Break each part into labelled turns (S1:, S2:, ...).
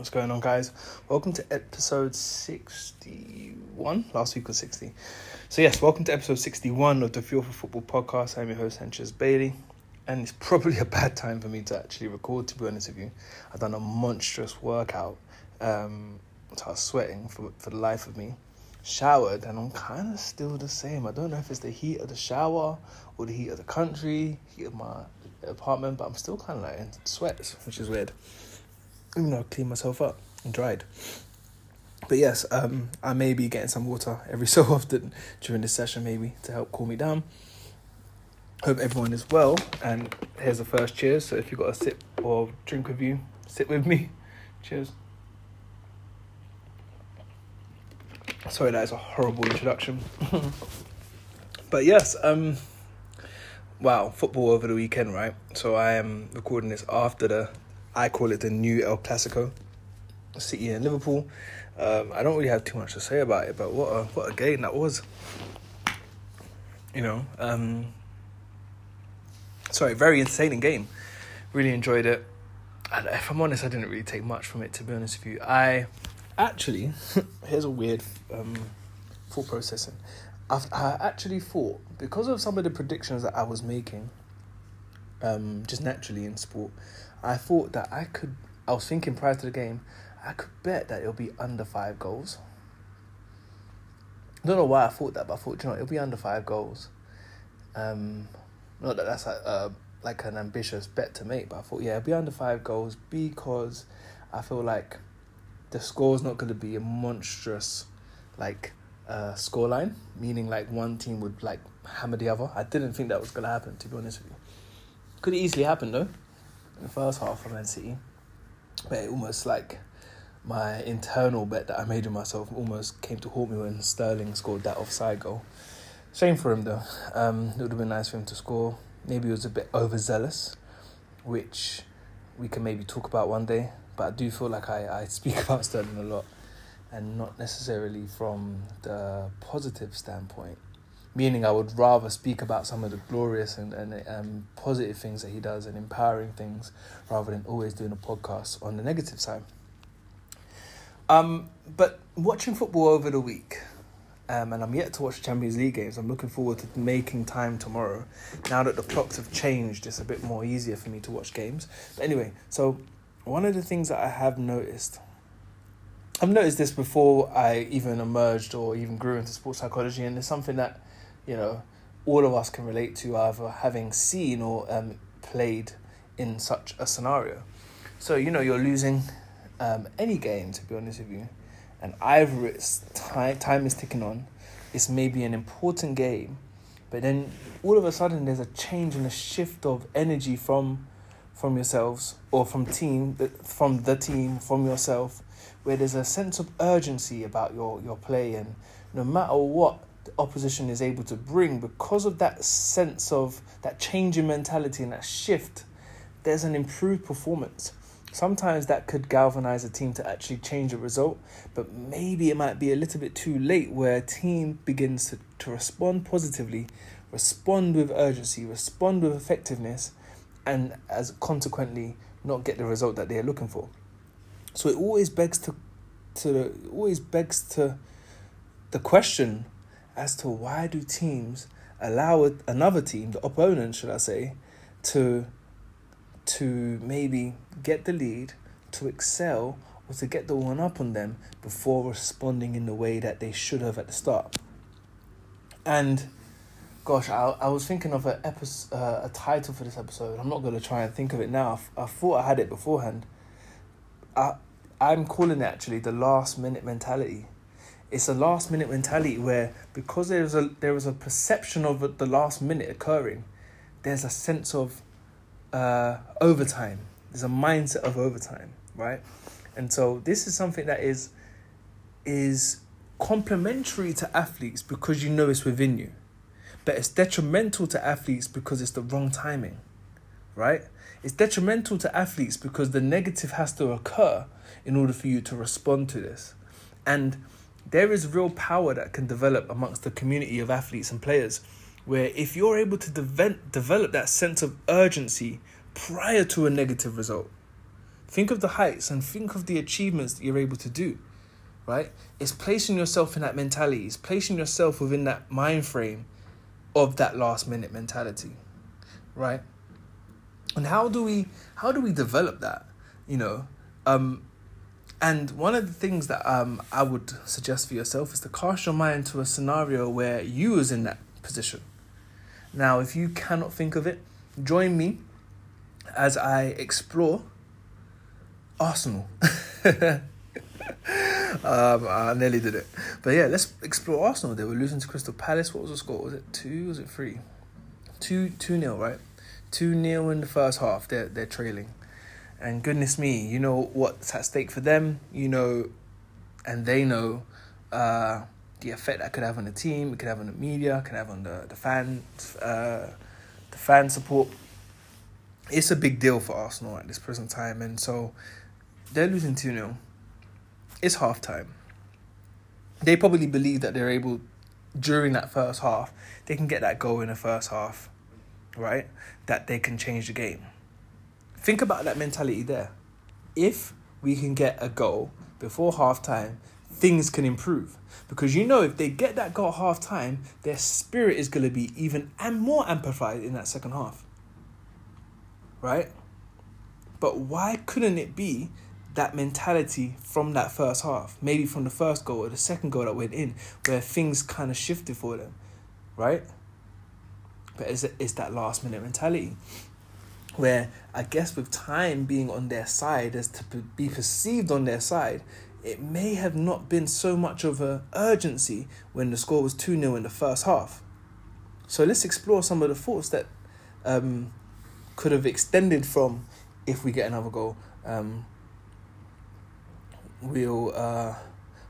S1: What's going on, guys? Welcome to episode 61. Last week was 60. So, yes, welcome to episode 61 of the Fuel for Football podcast. I'm your host, Sanchez Bailey. And it's probably a bad time for me to actually record, to be honest with you. I've done a monstrous workout. Um, so I was sweating for, for the life of me. Showered, and I'm kind of still the same. I don't know if it's the heat of the shower or the heat of the country, heat of my apartment, but I'm still kind of like in sweats, which is weird you know, clean myself up and dried. But yes, um, I may be getting some water every so often during this session, maybe to help cool me down. Hope everyone is well. And here's the first cheers. So if you've got a sip or drink with you, sit with me. Cheers. Sorry, that is a horrible introduction. but yes, um, wow, football over the weekend, right? So I am recording this after the I call it the new El Clasico, City and Liverpool. Um, I don't really have too much to say about it, but what a what a game that was. You know, um, sorry, very entertaining game. Really enjoyed it. And if I'm honest, I didn't really take much from it. To be honest with you, I actually here's a weird um, thought processing. I've, I actually thought because of some of the predictions that I was making, um, just naturally in sport, I thought that I could. I was thinking prior to the game, I could bet that it'll be under five goals. I don't know why I thought that, but I thought, you know, it'll be under five goals. Um, not that that's a, like an ambitious bet to make, but I thought, yeah, it'll be under five goals because I feel like the score's not going to be a monstrous, like, uh, scoreline, meaning like one team would like hammer the other. I didn't think that was going to happen, to be honest with you. Could easily happen though in the first half for Man City. But it almost like my internal bet that I made of myself almost came to haunt me when Sterling scored that offside goal. Shame for him though. Um, it would have been nice for him to score. Maybe he was a bit overzealous, which we can maybe talk about one day. But I do feel like I, I speak about Sterling a lot and not necessarily from the positive standpoint meaning I would rather speak about some of the glorious and, and um, positive things that he does and empowering things rather than always doing a podcast on the negative side. Um, but watching football over the week, um, and I'm yet to watch Champions League games. I'm looking forward to making time tomorrow. Now that the clocks have changed, it's a bit more easier for me to watch games. But anyway, so one of the things that I have noticed I've noticed this before I even emerged or even grew into sports psychology, and it's something that you know, all of us can relate to either having seen or um, played in such a scenario. So, you know, you're losing um, any game, to be honest with you, and either it's time, time is ticking on, it's maybe an important game, but then all of a sudden there's a change and a shift of energy from from yourselves or from team from the team from yourself where there's a sense of urgency about your your play and no matter what the opposition is able to bring because of that sense of that change in mentality and that shift there's an improved performance. Sometimes that could galvanize a team to actually change a result but maybe it might be a little bit too late where a team begins to, to respond positively respond with urgency respond with effectiveness and as consequently not get the result that they're looking for. So it always begs to to always begs to the question as to why do teams allow another team, the opponent, should I say, to to maybe get the lead, to excel, or to get the one up on them before responding in the way that they should have at the start. And gosh, I, I was thinking of a episode, uh, a title for this episode. I'm not going to try and think of it now. I, I thought I had it beforehand. I I'm calling it actually the last minute mentality it's a last minute mentality where because there's a there is a perception of the last minute occurring, there's a sense of uh, overtime. There's a mindset of overtime, right? And so this is something that is is complementary to athletes because you know it's within you, but it's detrimental to athletes because it's the wrong timing, right? It's detrimental to athletes because the negative has to occur in order for you to respond to this, and there is real power that can develop amongst the community of athletes and players where if you're able to de- develop that sense of urgency prior to a negative result Think of the heights and think of the achievements that you're able to do. Right? It's placing yourself in that mentality. It's placing yourself within that mind frame of that last minute mentality. Right? And how do we how do we develop that? You know, um, and one of the things that um, I would suggest for yourself is to cast your mind to a scenario where you was in that position. Now, if you cannot think of it, join me as I explore Arsenal. um, I nearly did it. But yeah, let's explore Arsenal. They were losing to Crystal Palace. What was the score? Was it two? Was it three? Two two nil, right? Two nil in the first half. They're they're trailing. And goodness me, you know what's at stake for them, you know, and they know uh, the effect that could have on the team, it could have on the media, it could have on the the fans, uh, the fan support. It's a big deal for Arsenal at this present time, and so they're losing two 0 It's half time. They probably believe that they're able during that first half, they can get that goal in the first half, right? That they can change the game. Think about that mentality there. If we can get a goal before half time, things can improve. Because you know, if they get that goal half time, their spirit is going to be even and more amplified in that second half. Right? But why couldn't it be that mentality from that first half? Maybe from the first goal or the second goal that went in, where things kind of shifted for them. Right? But it's, it's that last minute mentality where I guess with time being on their side as to be perceived on their side, it may have not been so much of a urgency when the score was 2 0 in the first half. So let's explore some of the thoughts that um, could have extended from if we get another goal, um, we'll uh,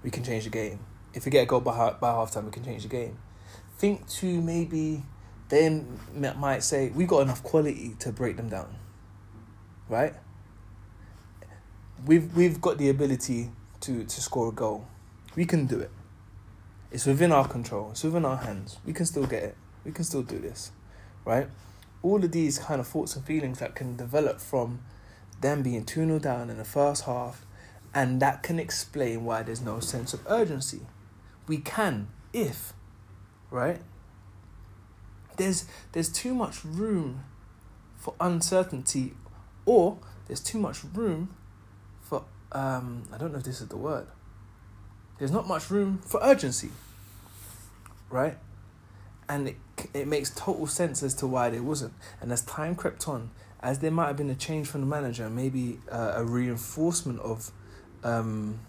S1: we can change the game. If we get a goal by, by half time, we can change the game. Think to maybe they might say we got enough quality to break them down. Right? We've we've got the ability to to score a goal. We can do it. It's within our control. It's within our hands. We can still get it. We can still do this. Right? All of these kind of thoughts and feelings that can develop from them being 2 0 down in the first half, and that can explain why there's no sense of urgency. We can, if, right? There's there's too much room for uncertainty or there's too much room for um I don't know if this is the word. There's not much room for urgency. Right? And it it makes total sense as to why there wasn't. And as time crept on, as there might have been a change from the manager, maybe uh, a reinforcement of um,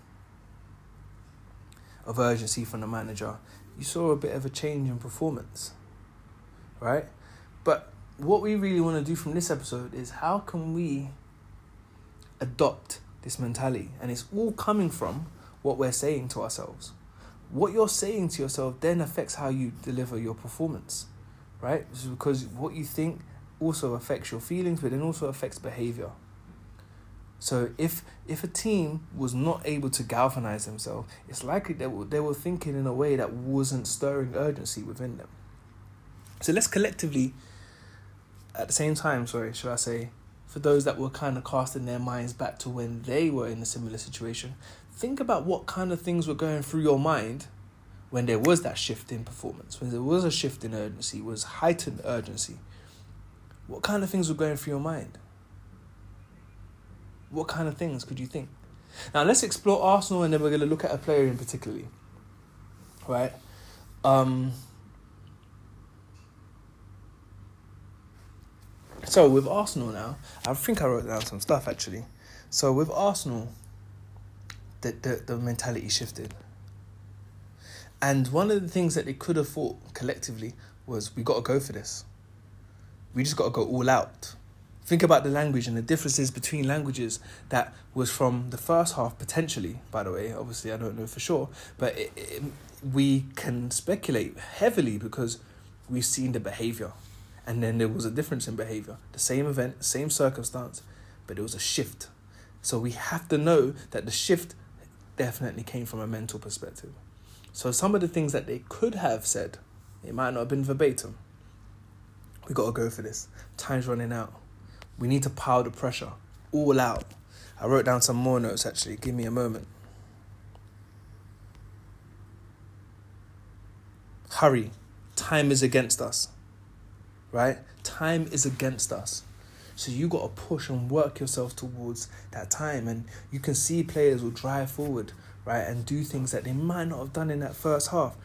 S1: of urgency from the manager, you saw a bit of a change in performance right? But what we really want to do from this episode is how can we adopt this mentality? And it's all coming from what we're saying to ourselves. What you're saying to yourself then affects how you deliver your performance, right? because what you think also affects your feelings, but then also affects behavior. So if if a team was not able to galvanize themselves, it's likely they were, they were thinking in a way that wasn't stirring urgency within them. So let's collectively, at the same time, sorry, should I say, for those that were kind of casting their minds back to when they were in a similar situation, think about what kind of things were going through your mind when there was that shift in performance, when there was a shift in urgency, was heightened urgency. What kind of things were going through your mind? What kind of things could you think? Now let's explore Arsenal and then we're going to look at a player in particularly. Right? Um, So with Arsenal now, I think I wrote down some stuff actually. So with Arsenal, the the, the mentality shifted. And one of the things that they could have thought collectively was we got to go for this. We just got to go all out. Think about the language and the differences between languages that was from the first half potentially. By the way, obviously I don't know for sure, but it, it, we can speculate heavily because we've seen the behavior and then there was a difference in behavior. The same event, same circumstance, but there was a shift. So we have to know that the shift definitely came from a mental perspective. So some of the things that they could have said, it might not have been verbatim. We got to go for this. Time's running out. We need to pile the pressure all out. I wrote down some more notes actually. Give me a moment. Hurry. Time is against us. Right? Time is against us. So you got to push and work yourself towards that time. And you can see players will drive forward, right? And do things that they might not have done in that first half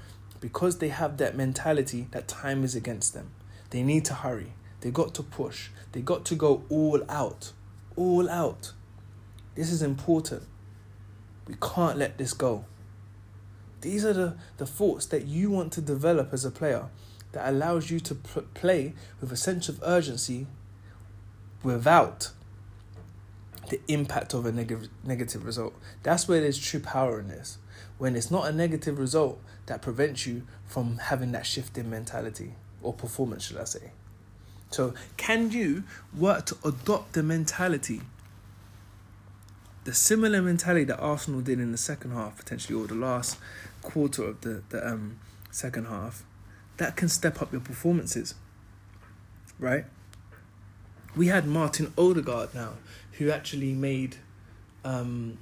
S1: because they have that mentality that time is against them. They need to hurry. They got to push. They got to go all out. All out. This is important. We can't let this go. These are the, the thoughts that you want to develop as a player that allows you to pl- play with a sense of urgency without the impact of a negative negative result. That's where there's true power in this. When it's not a negative result that prevents you from having that shift in mentality or performance, should I say. So, can you work to adopt the mentality, the similar mentality that Arsenal did in the second half, potentially, or the last quarter of the, the um, second half, that can step up your performances, right? We had Martin Odegaard now, who actually made. Um,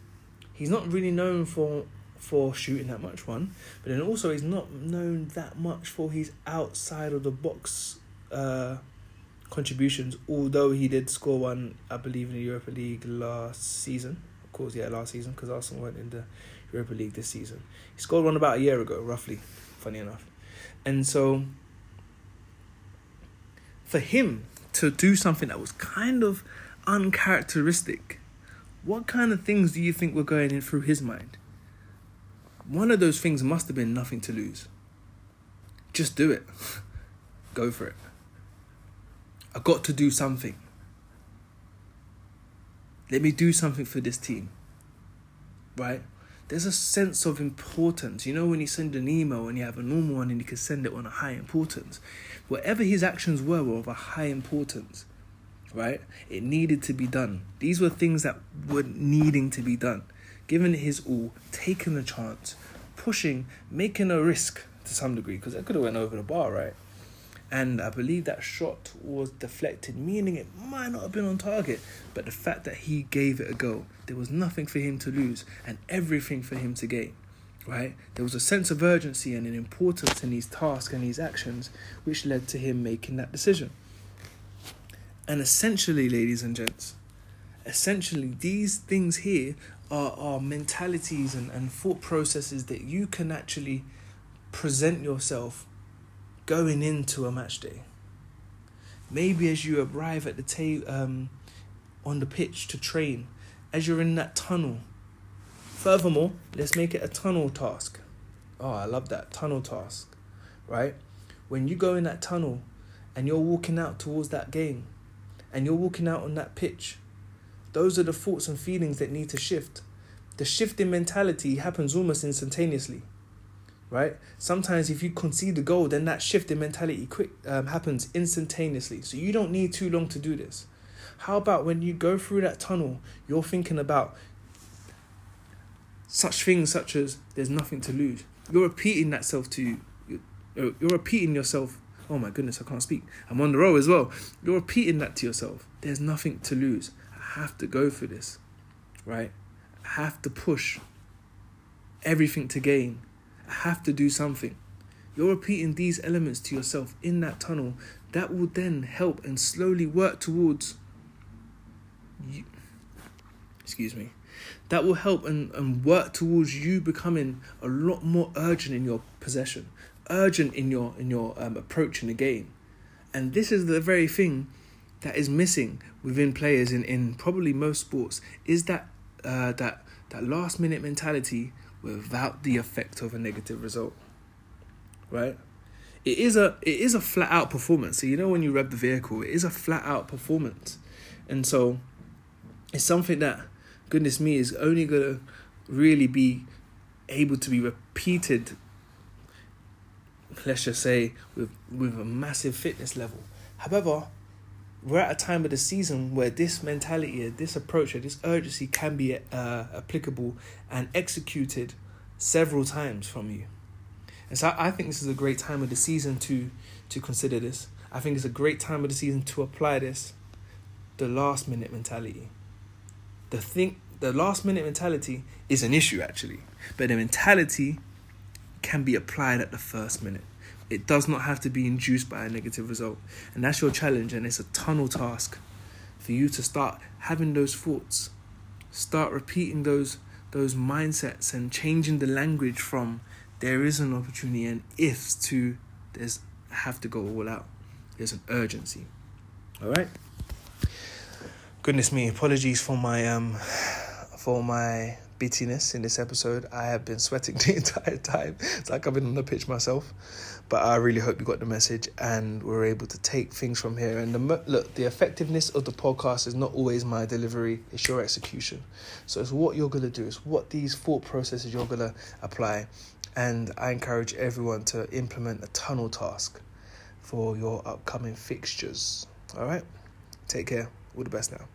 S1: he's not really known for for shooting that much one, but then also he's not known that much for his outside of the box uh, contributions. Although he did score one, I believe, in the Europa League last season. Of course, yeah, last season because Arsenal went in the Europa League this season. He scored one about a year ago, roughly. Funny enough, and so for him to do something that was kind of uncharacteristic, what kind of things do you think were going in through his mind? One of those things must have been nothing to lose. Just do it. Go for it. I got to do something. Let me do something for this team. Right? There's a sense of importance. You know, when you send an email and you have a normal one and you can send it on a high importance. Whatever his actions were were of a high importance. Right? It needed to be done. These were things that were needing to be done. Given his all, taking the chance, pushing, making a risk to some degree, because it could have went over the bar, right? And I believe that shot was deflected, meaning it might not have been on target. But the fact that he gave it a go, there was nothing for him to lose and everything for him to gain. Right? There was a sense of urgency and an importance in his task and his actions, which led to him making that decision. And essentially, ladies and gents, essentially, these things here are, are mentalities and, and thought processes that you can actually present yourself going into a match day. Maybe as you arrive at the ta- um, on the pitch to train, as you're in that tunnel. Furthermore, let's make it a tunnel task. Oh, I love that tunnel task, right? When you go in that tunnel and you're walking out towards that game and you're walking out on that pitch, those are the thoughts and feelings that need to shift. The shift in mentality happens almost instantaneously right? Sometimes if you concede the goal, then that shift in mentality quick um, happens instantaneously. So you don't need too long to do this. How about when you go through that tunnel, you're thinking about such things such as there's nothing to lose. You're repeating that self to you. You're, repeating yourself. Oh my goodness, I can't speak. I'm on the row as well. You're repeating that to yourself. There's nothing to lose. I have to go for this, right? I have to push. Everything to gain I have to do something. You're repeating these elements to yourself in that tunnel. That will then help and slowly work towards you. Excuse me. That will help and, and work towards you becoming a lot more urgent in your possession, urgent in your in your um, approach in the game. And this is the very thing that is missing within players in, in probably most sports is that uh, that that last minute mentality without the effect of a negative result. Right? It is a it is a flat out performance. So you know when you rev the vehicle, it is a flat out performance. And so it's something that goodness me is only gonna really be able to be repeated let's just say with with a massive fitness level. However, we're at a time of the season where this mentality, this approach, this urgency can be uh, applicable and executed several times from you. And so I think this is a great time of the season to to consider this. I think it's a great time of the season to apply this, the last minute mentality. The think the last minute mentality is an issue actually, but the mentality can be applied at the first minute. It does not have to be induced by a negative result, and that's your challenge. And it's a tunnel task for you to start having those thoughts, start repeating those those mindsets, and changing the language from there is an opportunity and ifs to there's have to go all out. There's an urgency. All right. Goodness me, apologies for my um for my bittiness in this episode. I have been sweating the entire time. It's like I've been on the pitch myself. But I really hope you got the message and we're able to take things from here. And the look, the effectiveness of the podcast is not always my delivery; it's your execution. So it's what you're gonna do. It's what these thought processes you're gonna apply. And I encourage everyone to implement a tunnel task for your upcoming fixtures. All right, take care. All the best now.